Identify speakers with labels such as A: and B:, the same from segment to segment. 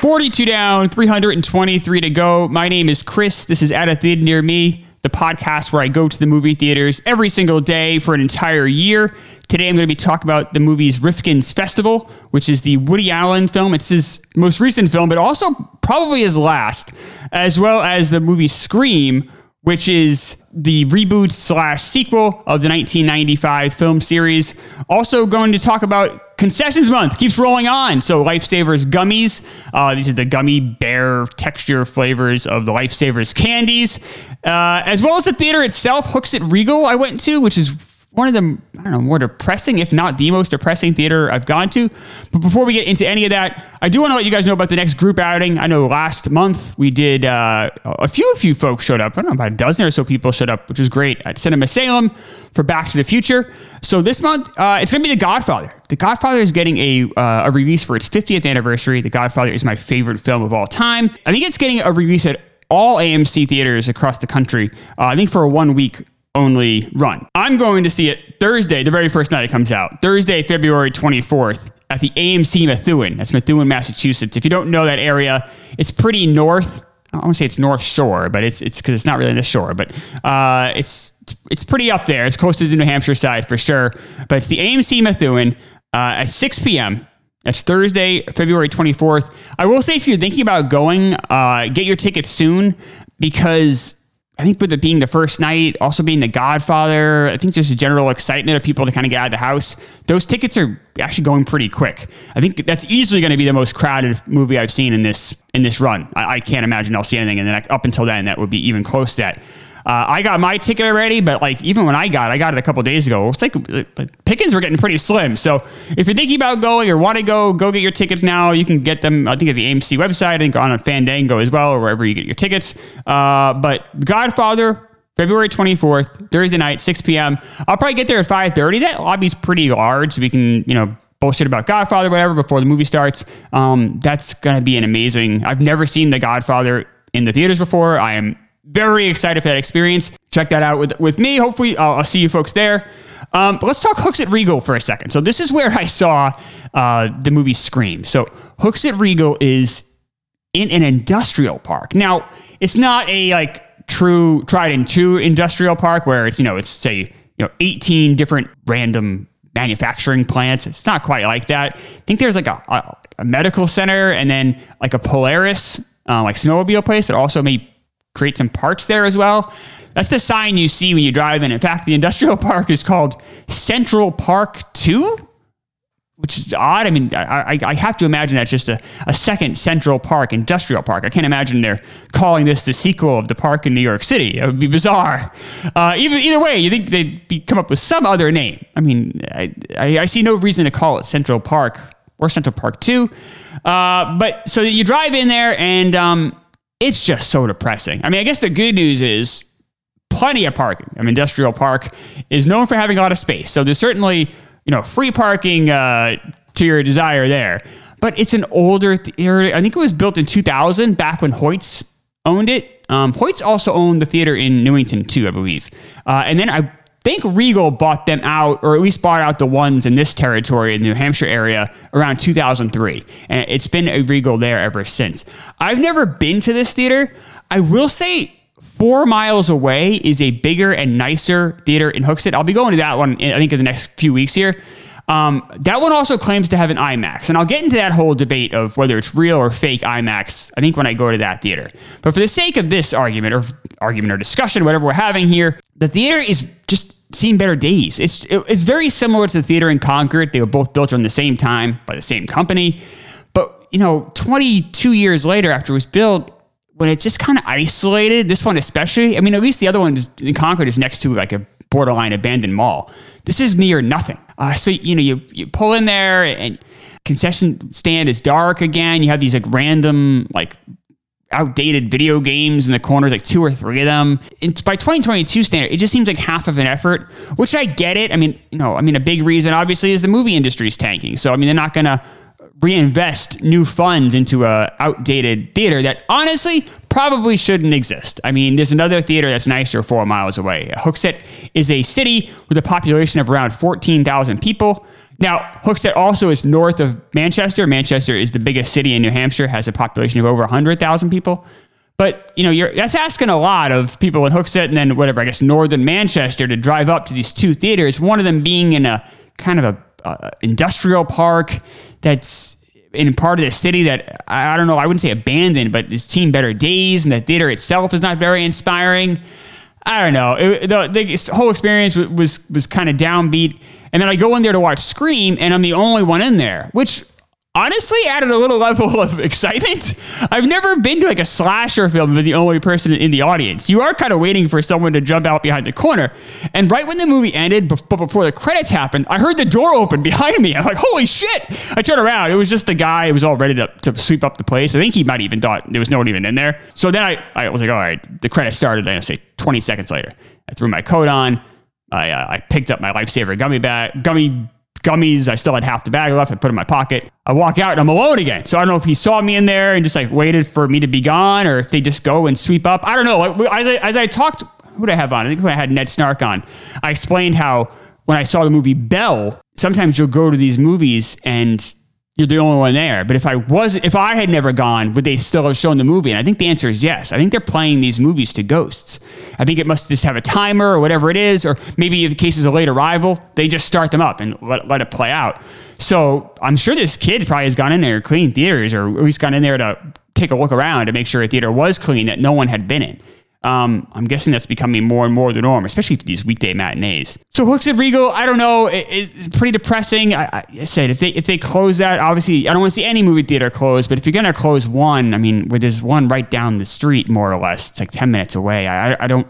A: 42 down, 323 to go. My name is Chris. This is At a Theater Near Me, the podcast where I go to the movie theaters every single day for an entire year. Today I'm going to be talking about the movie's Rifkin's Festival, which is the Woody Allen film. It's his most recent film, but also probably his last, as well as the movie Scream, which is the reboot slash sequel of the 1995 film series. Also going to talk about concessions month keeps rolling on. So Lifesavers gummies, uh, these are the gummy bear texture flavors of the Lifesavers candies, uh, as well as the theater itself, Hooks Hooksett Regal I went to, which is one of the I don't know more depressing, if not the most depressing theater I've gone to. But before we get into any of that, I do want to let you guys know about the next group outing. I know last month we did uh, a few a few folks showed up. I don't know about a dozen or so people showed up, which was great at Cinema Salem for Back to the Future. So this month uh, it's going to be The Godfather. The Godfather is getting a uh, a release for its 50th anniversary. The Godfather is my favorite film of all time. I think it's getting a release at all AMC theaters across the country. Uh, I think for a one week only run. I'm going to see it Thursday, the very first night it comes out. Thursday, February 24th at the AMC Methuen. That's Methuen, Massachusetts. If you don't know that area, it's pretty north. I don't want to say it's North Shore, but it's it's because it's not really the shore, but uh, it's it's pretty up there. It's close to the New Hampshire side for sure. But it's the AMC Methuen uh, at 6 p.m. That's Thursday, February 24th. I will say if you're thinking about going, uh, get your tickets soon because I think with it being the first night, also being the Godfather, I think just a general excitement of people to kind of get out of the house. Those tickets are actually going pretty quick. I think that's easily going to be the most crowded movie I've seen in this in this run. I, I can't imagine I'll see anything and then up until then that would be even close to that. Uh, I got my ticket already, but like even when I got it, I got it a couple days ago. It's like pickings were getting pretty slim. So if you're thinking about going or want to go, go get your tickets now. You can get them, I think, at the AMC website. I think on a Fandango as well, or wherever you get your tickets. Uh, but Godfather, February 24th, Thursday night, 6 p.m. I'll probably get there at 5:30. That lobby's pretty large, so we can, you know, bullshit about Godfather, whatever, before the movie starts. Um, that's gonna be an amazing. I've never seen The Godfather in the theaters before. I am very excited for that experience. Check that out with, with me. Hopefully, I'll, I'll see you folks there. Um, but let's talk Hooksett Regal for a second. So this is where I saw uh, the movie Scream. So Hooksett Regal is in an industrial park. Now, it's not a like true tried and true industrial park where it's you know it's say you know 18 different random manufacturing plants. It's not quite like that. I think there's like a, a, a medical center and then like a Polaris uh, like snowmobile place that also may create some parks there as well. That's the sign you see when you drive in. In fact, the industrial park is called Central Park 2, which is odd. I mean, I, I have to imagine that's just a, a second Central Park industrial park. I can't imagine they're calling this the sequel of the park in New York City. It would be bizarre. Uh, even, either way, you think they'd be, come up with some other name. I mean, I, I, I see no reason to call it Central Park or Central Park 2. Uh, but so you drive in there and um, it's just so depressing. I mean, I guess the good news is plenty of parking. I mean, Industrial Park is known for having a lot of space. So there's certainly, you know, free parking uh, to your desire there. But it's an older theater. I think it was built in 2000, back when Hoyts owned it. Um, Hoyts also owned the theater in Newington, too, I believe. Uh, and then I think Regal bought them out, or at least bought out the ones in this territory in the New Hampshire area around 2003. And it's been a Regal there ever since. I've never been to this theater. I will say four miles away is a bigger and nicer theater in Hooksett. I'll be going to that one, I think, in the next few weeks here. Um, that one also claims to have an IMAX, and I'll get into that whole debate of whether it's real or fake IMAX. I think when I go to that theater, but for the sake of this argument or argument or discussion, whatever we're having here, the theater is just seen better days. It's it, it's very similar to the theater in Concord. They were both built around the same time by the same company, but you know, 22 years later after it was built, when it's just kind of isolated, this one especially. I mean, at least the other one in Concord is next to like a borderline abandoned mall. This is near nothing. Uh, so you know, you you pull in there and concession stand is dark again. You have these like random like outdated video games in the corners, like two or three of them. It's by 2022 standard, it just seems like half of an effort, which I get it. I mean, you know, I mean, a big reason obviously is the movie industry is tanking. So I mean, they're not gonna reinvest new funds into a outdated theater that honestly probably shouldn't exist. I mean, there's another theater that's nicer four miles away. Hooksett is a city with a population of around 14,000 people. Now, Hooksett also is north of Manchester. Manchester is the biggest city in New Hampshire, has a population of over 100,000 people. But you know, you're, that's asking a lot of people in Hooksett and then whatever, I guess, northern Manchester to drive up to these two theaters. One of them being in a kind of a uh, industrial park that's in part of the city that I, I don't know, I wouldn't say abandoned, but it's seen better days, and the theater itself is not very inspiring. I don't know. It, the, the, whole experience was was, was kind of downbeat. And then I go in there to watch Scream, and I'm the only one in there, which honestly added a little level of excitement. I've never been to like a slasher film with the only person in the audience. You are kind of waiting for someone to jump out behind the corner. And right when the movie ended, but before the credits happened, I heard the door open behind me. I'm like, holy shit. I turned around. It was just the guy who was all ready to, to sweep up the place. I think he might even thought there was no one even in there. So then I, I was like, all right, the credits started, I say 20 seconds later. I threw my coat on. I, uh, I picked up my lifesaver gummy bag, gummy gummies. I still had half the bag left. I put it in my pocket. I walk out and I'm alone again. So I don't know if he saw me in there and just like waited for me to be gone or if they just go and sweep up. I don't know. As I, as I talked, who did I have on? I think I had Ned Snark on. I explained how when I saw the movie Belle, sometimes you'll go to these movies and you're the only one there. But if I was, if I had never gone, would they still have shown the movie? And I think the answer is yes. I think they're playing these movies to ghosts. I think it must just have a timer or whatever it is, or maybe if the case is a late arrival, they just start them up and let, let it play out. So I'm sure this kid probably has gone in there clean theaters, or at least gone in there to take a look around to make sure a theater was clean that no one had been in. Um, I'm guessing that's becoming more and more the norm, especially for these weekday matinees. So Hooksett Regal, I don't know, it, it's pretty depressing. I, I, said if they if they close that, obviously I don't want to see any movie theater close. But if you're gonna close one, I mean, where there's one right down the street, more or less, it's like ten minutes away. I, I don't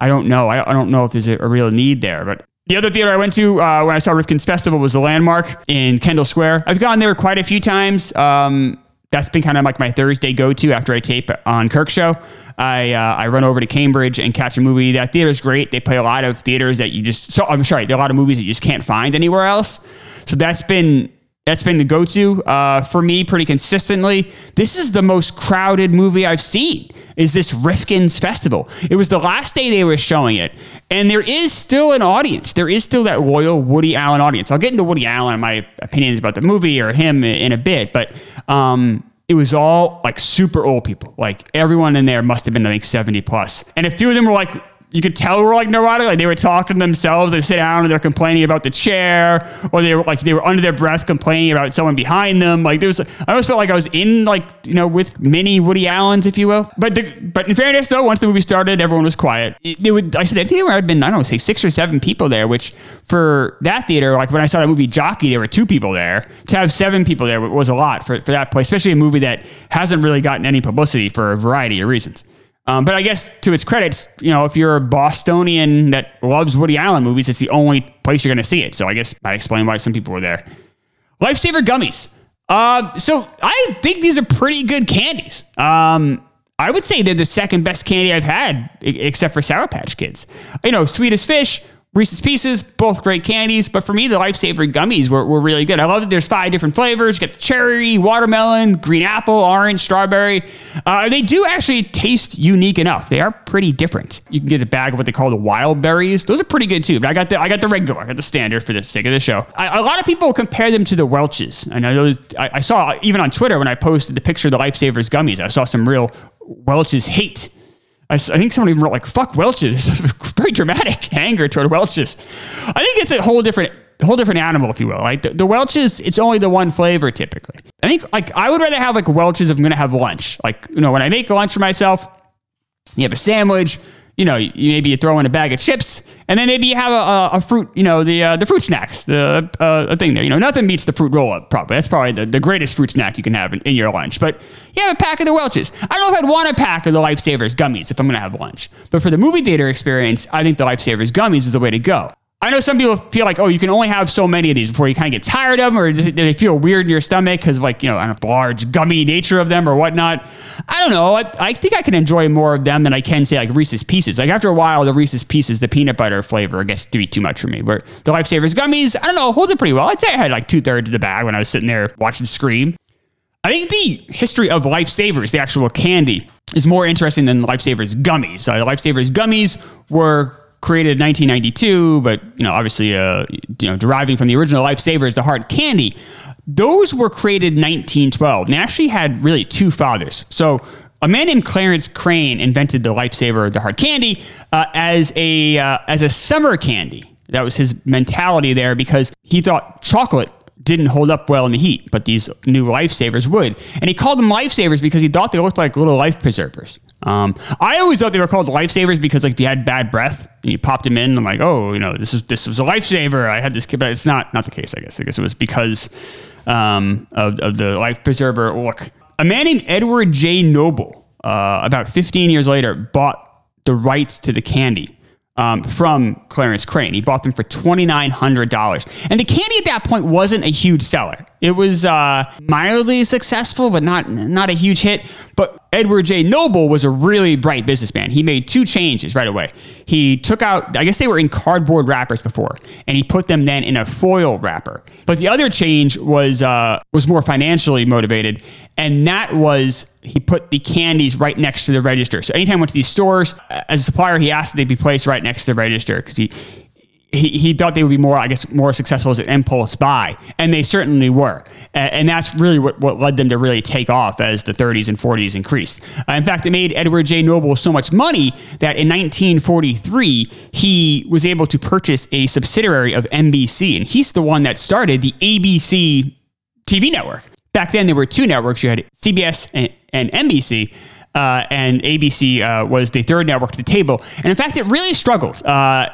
A: I don't know. I, I don't know if there's a, a real need there, but. The other theater I went to uh, when I saw Rifkin's Festival was the Landmark in Kendall Square. I've gone there quite a few times. Um, that's been kind of like my Thursday go to after I tape on Kirk Show. I uh, I run over to Cambridge and catch a movie. That theater's great. They play a lot of theaters that you just so I'm sorry, there are a lot of movies that you just can't find anywhere else. So that's been that's been the go to uh, for me pretty consistently. This is the most crowded movie I've seen. Is this Rifkin's Festival? It was the last day they were showing it, and there is still an audience. There is still that loyal Woody Allen audience. I'll get into Woody Allen and my opinions about the movie or him in a bit, but um, it was all like super old people. Like everyone in there must have been, think, 70 plus. And a few of them were like you could tell we were like neurotic. Like they were talking to themselves. They sit down and they're complaining about the chair, or they were like they were under their breath complaining about someone behind them. Like there was, I almost felt like I was in like you know with mini Woody Allen's, if you will. But the, but in fairness though, once the movie started, everyone was quiet. It, it would I said I think there had been I don't know say six or seven people there, which for that theater, like when I saw the movie Jockey, there were two people there. To have seven people there was a lot for for that place, especially a movie that hasn't really gotten any publicity for a variety of reasons. Um, but I guess to its credits, you know, if you're a Bostonian that loves Woody Allen movies, it's the only place you're going to see it. So I guess I explain why some people were there. Lifesaver gummies. Uh, so I think these are pretty good candies. Um, I would say they're the second best candy I've had, except for Sour Patch Kids. You know, Swedish Fish, Reese's Pieces, both great candies, but for me, the Lifesaver gummies were, were really good. I love that there's five different flavors. You got cherry, watermelon, green apple, orange, strawberry. Uh, they do actually taste unique enough. They are pretty different. You can get a bag of what they call the wild berries. Those are pretty good too. But I got the I got the regular, I got the standard for the sake of the show. I, a lot of people compare them to the Welch's. And I know I, I saw even on Twitter when I posted the picture of the Lifesavers gummies, I saw some real Welch's hate I, I think someone even wrote like "fuck Welch's," very dramatic anger toward Welch's. I think it's a whole different whole different animal, if you will. Like the, the Welch's, it's only the one flavor typically. I think like I would rather have like Welch's if I'm gonna have lunch. Like you know when I make lunch for myself, you have a sandwich you know, maybe you throw in a bag of chips, and then maybe you have a, a, a fruit, you know, the uh, the fruit snacks, the uh, thing there. You know, nothing beats the fruit roll up. Probably that's probably the, the greatest fruit snack you can have in, in, your lunch. But you have a pack of the Welch's. I don't know if I'd want a pack of the Lifesavers gummies if I'm gonna have lunch. But for the movie theater experience, I think the Lifesavers gummies is the way to go. I know some people feel like, oh, you can only have so many of these before you kind of get tired of them, or they feel weird in your stomach because, like, you know, the large gummy nature of them or whatnot. I don't know. I, I, think I can enjoy more of them than I can say like Reese's Pieces. Like after a while, the Reese's Pieces, the peanut butter flavor gets to be too much for me. But the Lifesavers gummies, I don't know, holds it pretty well. I'd say I had like two thirds of the bag when I was sitting there watching Scream. I think the history of Lifesavers, the actual candy, is more interesting than Lifesavers gummies. Uh, Lifesavers gummies were created in 1992, but you know, obviously, uh, you know, deriving from the original Lifesavers, the hard candy. Those were created in 1912, and they actually had really two fathers. So a man named Clarence Crane invented the Lifesaver, the hard candy, uh, as a uh, as a summer candy. That was his mentality there because he thought chocolate didn't hold up well in the heat, but these new lifesavers would. And he called them lifesavers because he thought they looked like little life preservers. Um, I always thought they were called lifesavers because like if you had bad breath and you popped them in, I'm like, oh, you know, this is this was a lifesaver. I had this, but it's not not the case. I guess I guess it was because um, of, of the life preserver look. A man named Edward J. Noble, uh, about 15 years later, bought the rights to the candy um, from Clarence Crane. He bought them for $2,900. And the candy at that point wasn't a huge seller. It was uh, mildly successful, but not, not a huge hit. But Edward J. Noble was a really bright businessman. He made two changes right away. He took out, I guess they were in cardboard wrappers before, and he put them then in a foil wrapper. But the other change was uh, was more financially motivated, and that was he put the candies right next to the register. So anytime I went to these stores, as a supplier, he asked that they be placed right next to the register because he he, he thought they would be more, I guess, more successful as an impulse buy, and they certainly were. And that's really what, what led them to really take off as the 30s and 40s increased. Uh, in fact, it made Edward J. Noble so much money that in 1943 he was able to purchase a subsidiary of NBC, and he's the one that started the ABC TV network. Back then, there were two networks. You had CBS and, and NBC. Uh, and ABC uh, was the third network to the table. And in fact, it really struggled. Uh,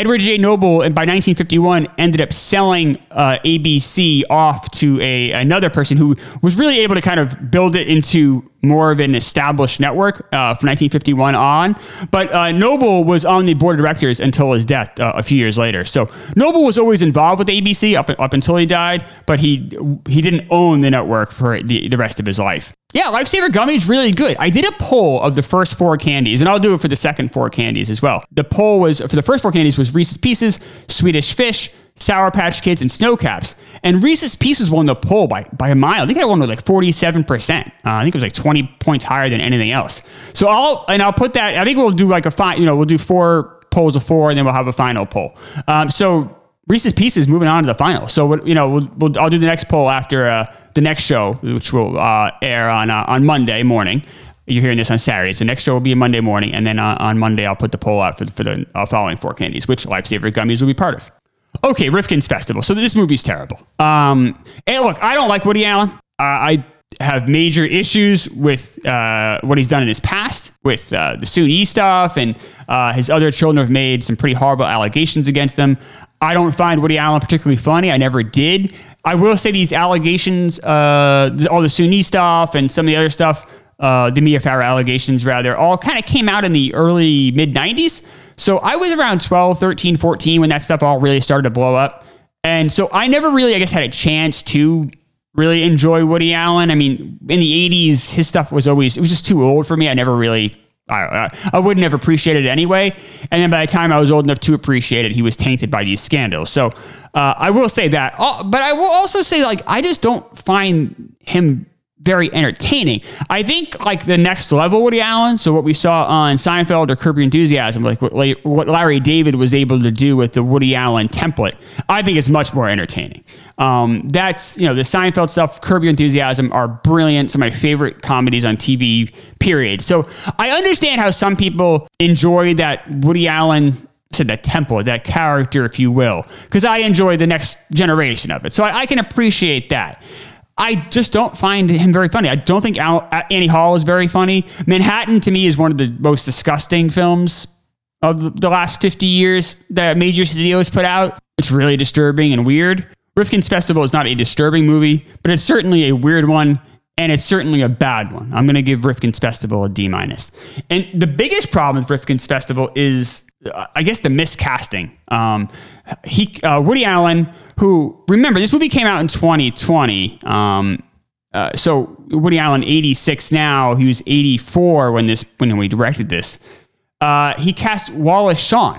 A: Edward J. Noble, and by 1951, ended up selling uh, ABC off to a another person who was really able to kind of build it into more of an established network uh, from 1951 on. But uh, Noble was on the board of directors until his death uh, a few years later. So Noble was always involved with ABC up, up until he died, but he he didn't own the network for the, the rest of his life. Yeah, Lifesaver Gummy is really good. I did a poll of the first four candies, and I'll do it for the second four candies as well. The poll was for the first four candies was Reese's Pieces, Swedish Fish, Sour Patch Kids, and Sno-Caps. And Reese's Pieces won the poll by, by a mile. I think I won with like 47%. Uh, I think it was like 20 points higher than anything else. So I'll, and I'll put that, I think we'll do like a fine, you know, we'll do four polls of four and then we'll have a final poll. Um, so Reese's Pieces moving on to the final. So, you know, we'll, we'll, I'll do the next poll after uh, the next show, which will uh, air on, uh, on Monday morning you're hearing this on Saturday. So next show will be Monday morning, and then uh, on Monday I'll put the poll out for, for the uh, following four candies, which Lifesaver Gummies will be part of. Okay, Rifkin's Festival. So this movie's terrible. Um, hey, look, I don't like Woody Allen. Uh, I have major issues with uh, what he's done in his past with uh, the Soon-Yi stuff, and uh, his other children have made some pretty horrible allegations against them. I don't find Woody Allen particularly funny. I never did. I will say these allegations, uh, all the Soon-Yi stuff and some of the other stuff, uh, the Mia Farrow allegations, rather, all kind of came out in the early mid 90s. So I was around 12, 13, 14 when that stuff all really started to blow up. And so I never really, I guess, had a chance to really enjoy Woody Allen. I mean, in the 80s, his stuff was always, it was just too old for me. I never really, I, I wouldn't have appreciated it anyway. And then by the time I was old enough to appreciate it, he was tainted by these scandals. So uh, I will say that. Uh, but I will also say, like, I just don't find him very entertaining. I think like the next level Woody Allen, so what we saw on Seinfeld or Curb Your Enthusiasm, like what, what Larry David was able to do with the Woody Allen template, I think is much more entertaining. Um, that's, you know, the Seinfeld stuff, Curb Your Enthusiasm are brilliant. Some of my favorite comedies on TV, period. So I understand how some people enjoy that Woody Allen said that template, that character, if you will, because I enjoy the next generation of it. So I, I can appreciate that. I just don't find him very funny. I don't think Al- Annie Hall is very funny. Manhattan to me is one of the most disgusting films of the last 50 years that major studios put out. It's really disturbing and weird. Rifkin's Festival is not a disturbing movie, but it's certainly a weird one and it's certainly a bad one. I'm going to give Rifkin's Festival a D minus. And the biggest problem with Rifkin's Festival is, uh, I guess, the miscasting. Um, he uh, Woody Allen, who remember this movie came out in 2020. Um, uh, so Woody Allen, 86 now. He was 84 when this when we directed this. Uh, he cast Wallace Shawn,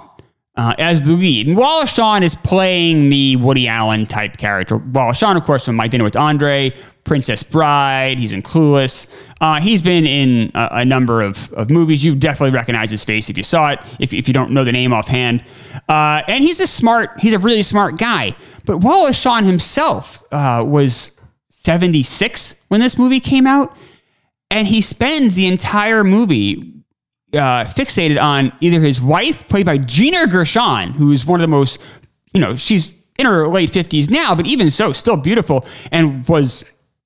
A: uh, as the lead. And Wallace Shawn is playing the Woody Allen type character. Wallace Shawn, of course, from My Dinner with Andre, Princess Bride, he's in Clueless. Uh, he's been in a, a, number of, of movies. You definitely recognize his face if you saw it, if, if you don't know the name offhand. Uh, and he's a smart, he's a really smart guy. But Wallace Shawn himself uh, was 76 when this movie came out. And he spends the entire movie uh, fixated on either his wife, played by Gina Gershon, who is one of the most, you know, she's in her late 50s now, but even so, still beautiful and was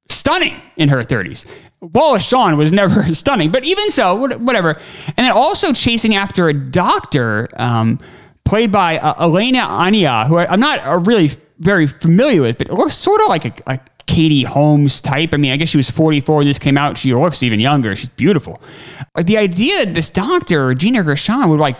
A: stunning in her 30s. Wallace Shawn was never stunning, but even so, whatever. And then also chasing after a doctor um, played by uh, Elena Anaya, who I, am not uh, really very familiar with, but it looks sort of like a, a Katie Holmes type. I mean, I guess she was 44 when this came out. She looks even younger. She's beautiful. Like the idea that this doctor, Gina Gershon, would like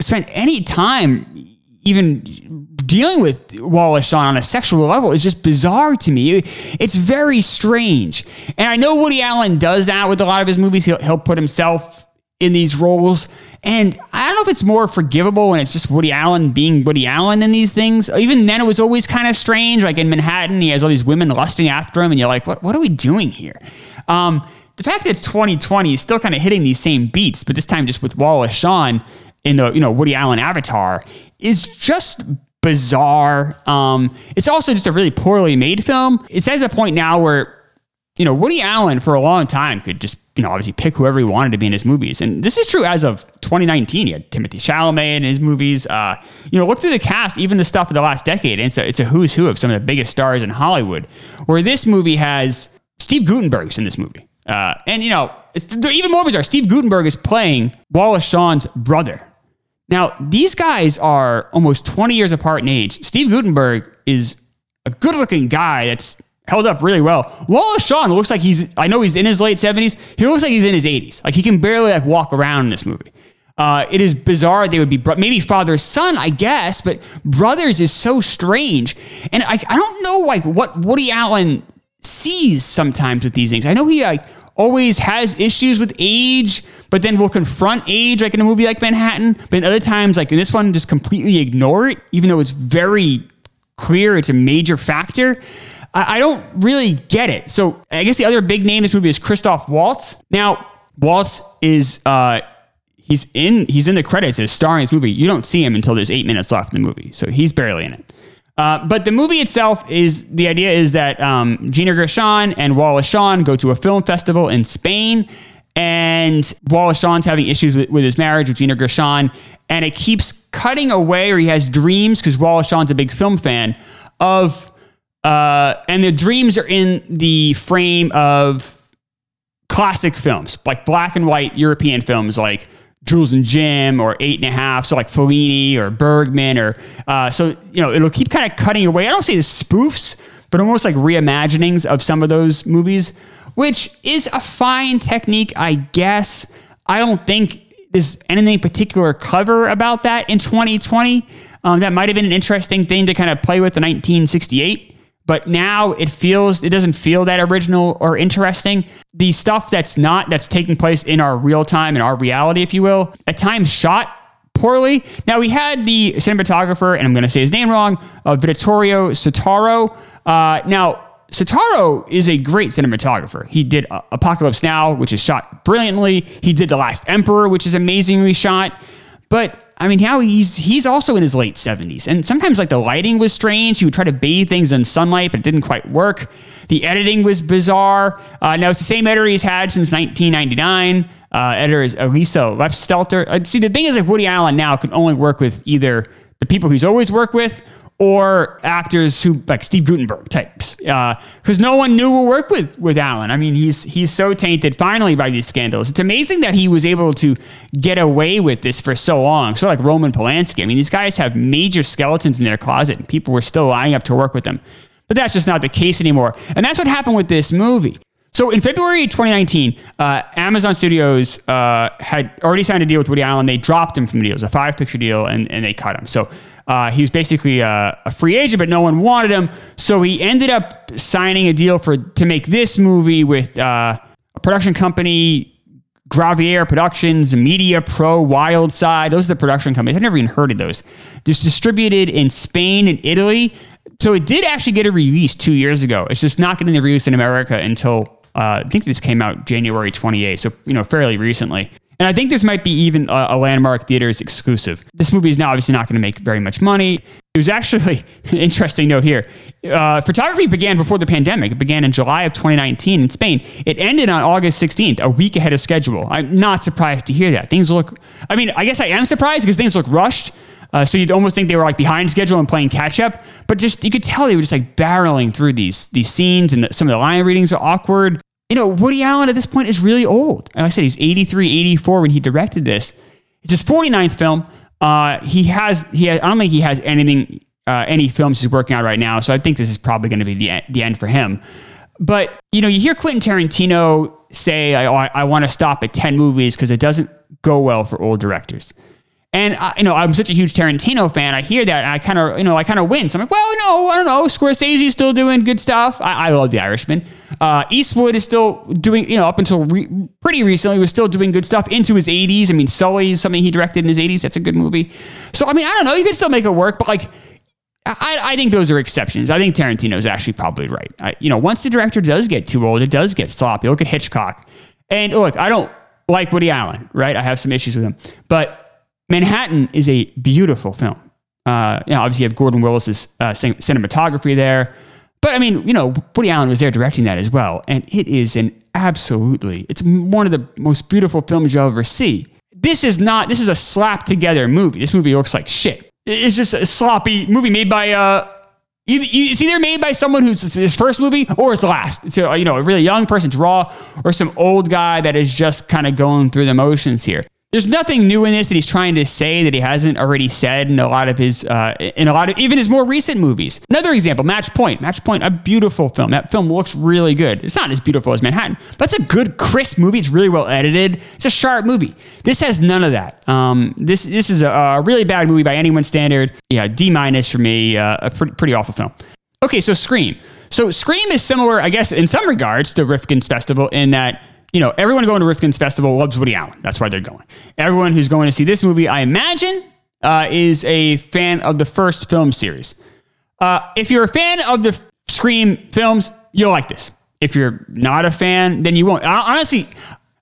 A: spend any time even dealing with Wallace Shawn on a sexual level is just bizarre to me. It's very strange. And I know Woody Allen does that with a lot of his movies. He'll, he'll put himself in these roles. And I don't know if it's more forgivable when it's just Woody Allen being Woody Allen in these things. Even then, it was always kind of strange. Like in Manhattan, he has all these women lusting after him, and you're like, what, what are we doing here? Um, the fact that it's 2020 is still kind of hitting these same beats, but this time just with Wallace Shawn in the you know Woody Allen avatar is just bizarre. Um, it's also just a really poorly made film. It's at the point now where you know Woody Allen for a long time could just you know, obviously pick whoever he wanted to be in his movies. And this is true as of 2019. He had Timothée Chalamet in his movies. Uh, you know, look through the cast, even the stuff of the last decade. And it's a, it's a who's who of some of the biggest stars in Hollywood. Where this movie has Steve Guttenberg's in this movie. Uh, and, you know, even more bizarre. Steve Guttenberg is playing Wallace Shawn's brother. Now, these guys are almost 20 years apart in age. Steve Guttenberg is a good looking guy that's held up really well. Wallace Shawn looks like he's, I know he's in his late 70s. He looks like he's in his 80s. Like he can barely like walk around in this movie. Uh, it is bizarre they would be bro- maybe father son, I guess, but brothers is so strange. And I, I don't know like what Woody Allen sees sometimes with these things. I know he like always has issues with age, but then will confront age like in a movie like Manhattan. But other times, like in this one, just completely ignore it, even though it's very clear it's a major factor. I, I don't really get it. So I guess the other big name in this movie is Christoph Waltz. Now, Waltz is uh, he's in he's in the credits as starring this movie. You don't see him until there's eight minutes left in the movie, so he's barely in it. Uh, but the movie itself is the idea is that um, Gina Gershon and Wallace Shawn go to a film festival in Spain, and Wallace Shawn's having issues with, with his marriage with Gina Gershon, and it keeps cutting away, or he has dreams because Wallace Shawn's a big film fan of uh, and the dreams are in the frame of classic films, like black and white European films, like Jules and Jim or Eight and a Half, so like Fellini or Bergman, or uh, so you know it'll keep kind of cutting away. I don't say the spoofs, but almost like reimaginings of some of those movies, which is a fine technique, I guess. I don't think there's anything particular clever about that in 2020. Um, that might have been an interesting thing to kind of play with in 1968 but now it feels it doesn't feel that original or interesting. The stuff that's not that's taking place in our real time in our reality if you will at times shot poorly. Now we had the cinematographer and i'm going to say his name wrong uh, vittorio sotaro. Uh, now Sotaro is a great cinematographer. He did uh, Apocalypse Now, which is shot brilliantly. He did The Last Emperor, which is amazingly shot. But I mean, how he's he's also in his late 70s. And sometimes like the lighting was strange. He would try to bathe things in sunlight, but it didn't quite work. The editing was bizarre. Uh, now it's the same editor he's had since 1999. Uh, editor is Alisa Lepselter. Uh, see, the thing is like Woody Allen now can only work with either the people he's always worked with or actors who like Steve Guttenberg types, because uh, no one knew will work with with Allen. I mean, he's he's so tainted finally by these scandals. It's amazing that he was able to get away with this for so long. So like Roman Polanski. I mean, these guys have major skeletons in their closet, and people were still lining up to work with them. But that's just not the case anymore. And that's what happened with this movie. So in February 2019, uh, Amazon Studios uh, had already signed a deal with Woody Allen. They dropped him from the deal. It was a five picture deal, and, and they cut him. So uh, he was basically a, a, free agent, but no one wanted him. So he ended up signing a deal for to make this movie with uh, a production company Gravier Productions, Media Pro, Wildside. Those are the production companies. I've never even heard of those. It's distributed in Spain and Italy. So it did actually get a release two years ago. It's just not getting the release in America until uh, I think this came out January 28th, so you know fairly recently. And I think this might be even a, a Landmark Theaters exclusive. This movie is now obviously not going to make very much money. It was actually an interesting note here. Uh, photography began before the pandemic. It began in July of 2019 in Spain. It ended on August 16th, a week ahead of schedule. I'm not surprised to hear that. Things look. I mean, I guess I am surprised because things look rushed. Uh, so you'd almost think they were like behind schedule and playing catch up, but just you could tell they were just like barreling through these these scenes, and the, some of the line readings are awkward you know, Woody Allen at this point is really old. Like I said, he's 83, 84 when he directed this. It's his 49th film. Uh, he has, he has, I don't think he has anything, uh, any films he's working on right now. So I think this is probably going to be the, the end for him. But, you know, you hear Quentin Tarantino say, I, I want to stop at 10 movies because it doesn't go well for old directors. And I, you know, I'm such a huge Tarantino fan. I hear that, and I kind of, you know, I kind of wince. I'm like, well, no, I don't know. Scorsese's still doing good stuff. I, I love The Irishman. Uh, Eastwood is still doing, you know, up until re- pretty recently, was still doing good stuff into his 80s. I mean, Sully is something he directed in his 80s. That's a good movie. So, I mean, I don't know. You can still make it work, but like, I, I think those are exceptions. I think Tarantino is actually probably right. I, you know, once the director does get too old, it does get sloppy. Look at Hitchcock. And look, I don't like Woody Allen, right? I have some issues with him, but Manhattan is a beautiful film. Uh, you know, obviously, you have Gordon Willis's uh, cinematography there. But I mean, you know, Woody Allen was there directing that as well. And it is an absolutely, it's one of the most beautiful films you'll ever see. This is not, this is a slap together movie. This movie looks like shit. It's just a sloppy movie made by, uh, it's either made by someone who's his first movie or his last. So, you know, a really young person, draw, or some old guy that is just kind of going through the motions here there's nothing new in this that he's trying to say that he hasn't already said in a lot of his uh, in a lot of even his more recent movies. Another example, Match Point. Match Point, a beautiful film. That film looks really good. It's not as beautiful as Manhattan, but it's a good, crisp movie. It's really well edited. It's a sharp movie. This has none of that. Um, this this is a, a, really bad movie by anyone's standard. Yeah, D minus for me. Uh, a pretty, pretty awful film. Okay, so Scream. So Scream is similar, I guess, in some regards to Rifkin's Festival in that you know, everyone going to Rifkin's Festival loves Woody Allen. That's why they're going. Everyone who's going to see this movie, I imagine, uh, is a fan of the first film series. Uh, if you're a fan of the Scream films, you'll like this. If you're not a fan, then you won't. Honestly,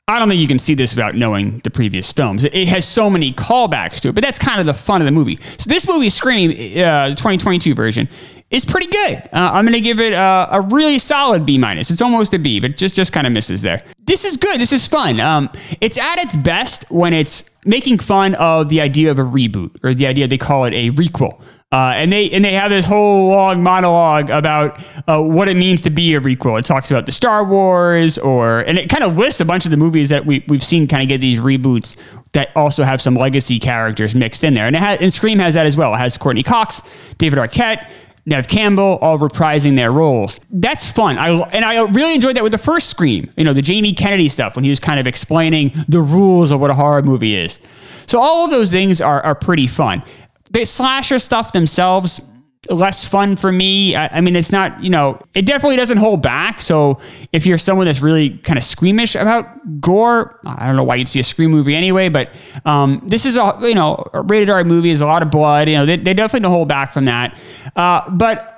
A: I don't think you can see this without knowing the previous films. It has so many callbacks to it, but that's kind of the fun of the movie. So this movie, Scream, uh, the 2022 version, is pretty good. Uh, I'm going to give it a, a, really solid B minus. It's almost a B, but just just kind of misses there. This is good. This is fun. Um, it's at its best when it's making fun of the idea of a reboot or the idea they call it a requel. Uh, and they and they have this whole long monologue about uh, what it means to be a requel. It talks about the Star Wars, or and it kind of lists a bunch of the movies that we we've seen kind of get these reboots that also have some legacy characters mixed in there. And it has, and Scream has that as well. It has Courteney Cox, David Arquette, Neve Campbell, all reprising their roles. That's fun. I and I really enjoyed that with the first Scream. You know, the Jamie Kennedy stuff when he was kind of explaining the rules of what a horror movie is. So all of those things are are pretty fun. The slasher stuff themselves less fun for me. I, I, mean, it's not, you know, it definitely doesn't hold back. So if you're someone that's really kind of squeamish about gore, I don't know why you'd see a Scream movie anyway, but um, this is a, you know, a rated R movie is a lot of blood. You know, they, they definitely don't hold back from that. Uh, but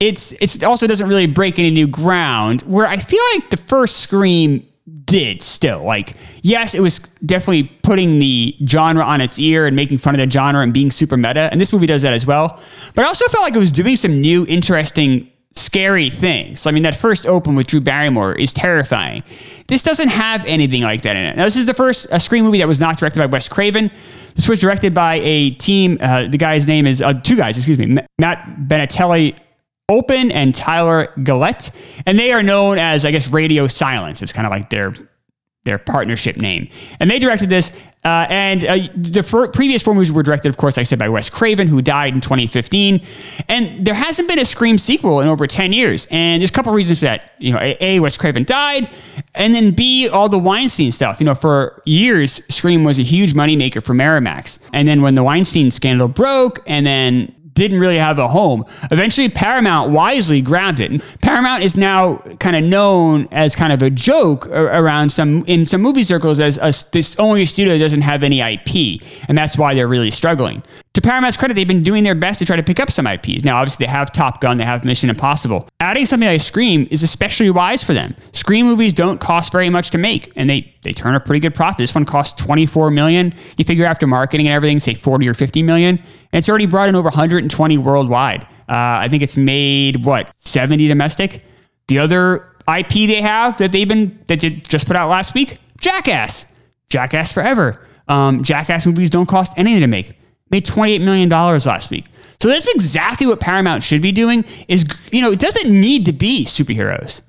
A: it's, it's also doesn't really break any new ground where I feel like the first Scream did still. Like, yes, it was definitely putting the genre on its ear and making fun of the genre and being super meta. And this movie does that as well. But I also felt like it was doing some new, interesting, scary things. I mean, that first open with Drew Barrymore is terrifying. This doesn't have anything like that in it. Now, this is the first a Scream movie that was not directed by Wes Craven. This was directed by a team. Uh, the guy's name is uh, two guys, excuse me, Matt Bettinelli Olpin and Tyler Gillett, and they are known as, I guess, Radio Silence. It's kind of like their their partnership name. And they directed this. Uh, and uh, the fir- previous four movies were directed, of course, like I said, by Wes Craven, who died in 2015. And there hasn't been a Scream sequel in over 10 years. And there's a couple reasons for that. You know, A, Wes Craven died, and then B, all the Weinstein stuff. You know, for years, Scream was a huge moneymaker for Miramax. And then when the Weinstein scandal broke, and then didn't really have a home. Eventually, Paramount wisely grabbed it. Paramount is now kind of known as kind of a joke around some in some movie circles as a, this only studio doesn't have any IP, and that's why they're really struggling to Paramount's credit, they've been doing their best to try to pick up some IPs. Now, obviously, they have Top Gun, they have Mission Impossible. Adding something like Scream is especially wise for them. Scream movies don't cost very much to make, and they they turn a pretty good profit. This one costs 24 million. You figure after marketing and everything, say 40 or 50 million, it's already brought in over 120 worldwide. Uh, I think it's made what 70 domestic. The other IP they have that they've been that they just put out last week, Jackass, Jackass Forever. Um, Jackass movies don't cost anything to make made $28 million last week. So that's exactly what Paramount should be doing is, you know, it doesn't need to be superheroes.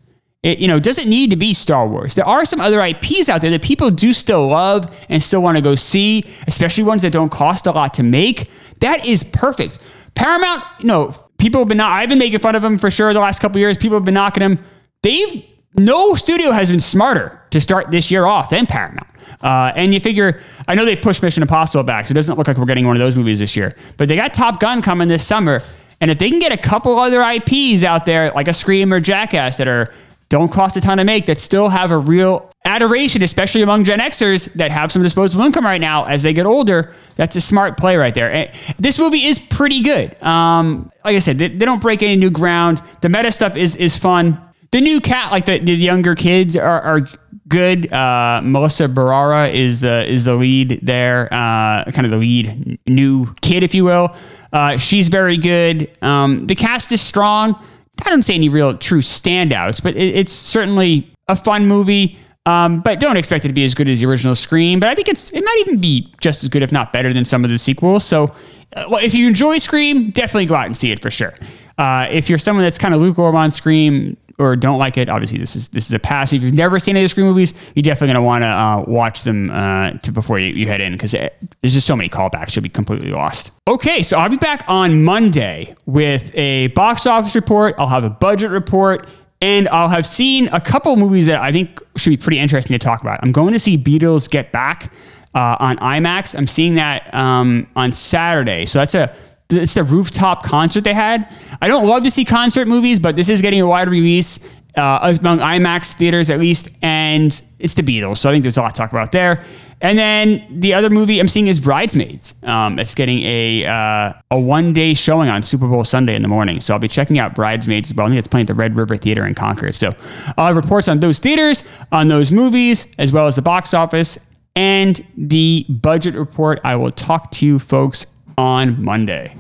A: It, you know, doesn't need to be Star Wars. There are some other IPs out there that people do still love and still want to go see, especially ones that don't cost a lot to make. That is perfect. Paramount, you know, people have been, not, I've been making fun of them for sure the last couple years. People have been knocking them. They've, no studio has been smarter to start this year off than Paramount. Uh, and you figure, I know they pushed Mission Impossible back, so it doesn't look like we're getting one of those movies this year. But they got Top Gun coming this summer. And if they can get a couple other IPs out there, like a Scream or Jackass, that are don't cost a ton to make, that still have a real adoration, especially among Gen Xers that have some disposable income right now as they get older, that's a smart play right there. And this movie is pretty good. Um, like I said, they, they, don't break any new ground. The meta stuff is is fun. The new cat, like the, the younger kids, are, are good. Uh, Melissa Barrera is the is the lead there, uh, kind of the lead new kid, if you will. Uh, she's very good. Um, the cast is strong. I don't say any real true standouts, but it, it's certainly a fun movie. Um, but don't expect it to be as good as the original Scream. But I think it's it might even be just as good, if not better, than some of the sequels. So, uh, if you enjoy Scream, definitely go out and see it for sure. Uh, if you're someone that's kind of lukewarm on Scream, or don't like it, obviously this is this is a pass. If you've never seen any of the Scream movies, you're definitely going to want to uh, watch them uh, to before you, you head in because there's just so many callbacks. You'll be completely lost. Okay, so I'll be back on Monday with a box office report. I'll have a budget report. And I'll have seen a couple movies that I think should be pretty interesting to talk about. I'm going to see Beatles Get Back uh, on IMAX. I'm seeing that um, on Saturday. So that's a it's the rooftop concert they had. I don't love to see concert movies, but this is getting a wide release uh, among IMAX theaters at least, and it's the Beatles, so I think there's a lot to talk about there. And then the other movie I'm seeing is Bridesmaids. Um, it's getting a uh, a one day showing on Super Bowl Sunday in the morning, so I'll be checking out Bridesmaids as well. I think it's playing at the Red River Theater in Concord. So I'll have reports on those theaters, on those movies, as well as the box office and the budget report. I will talk to you folks on Monday.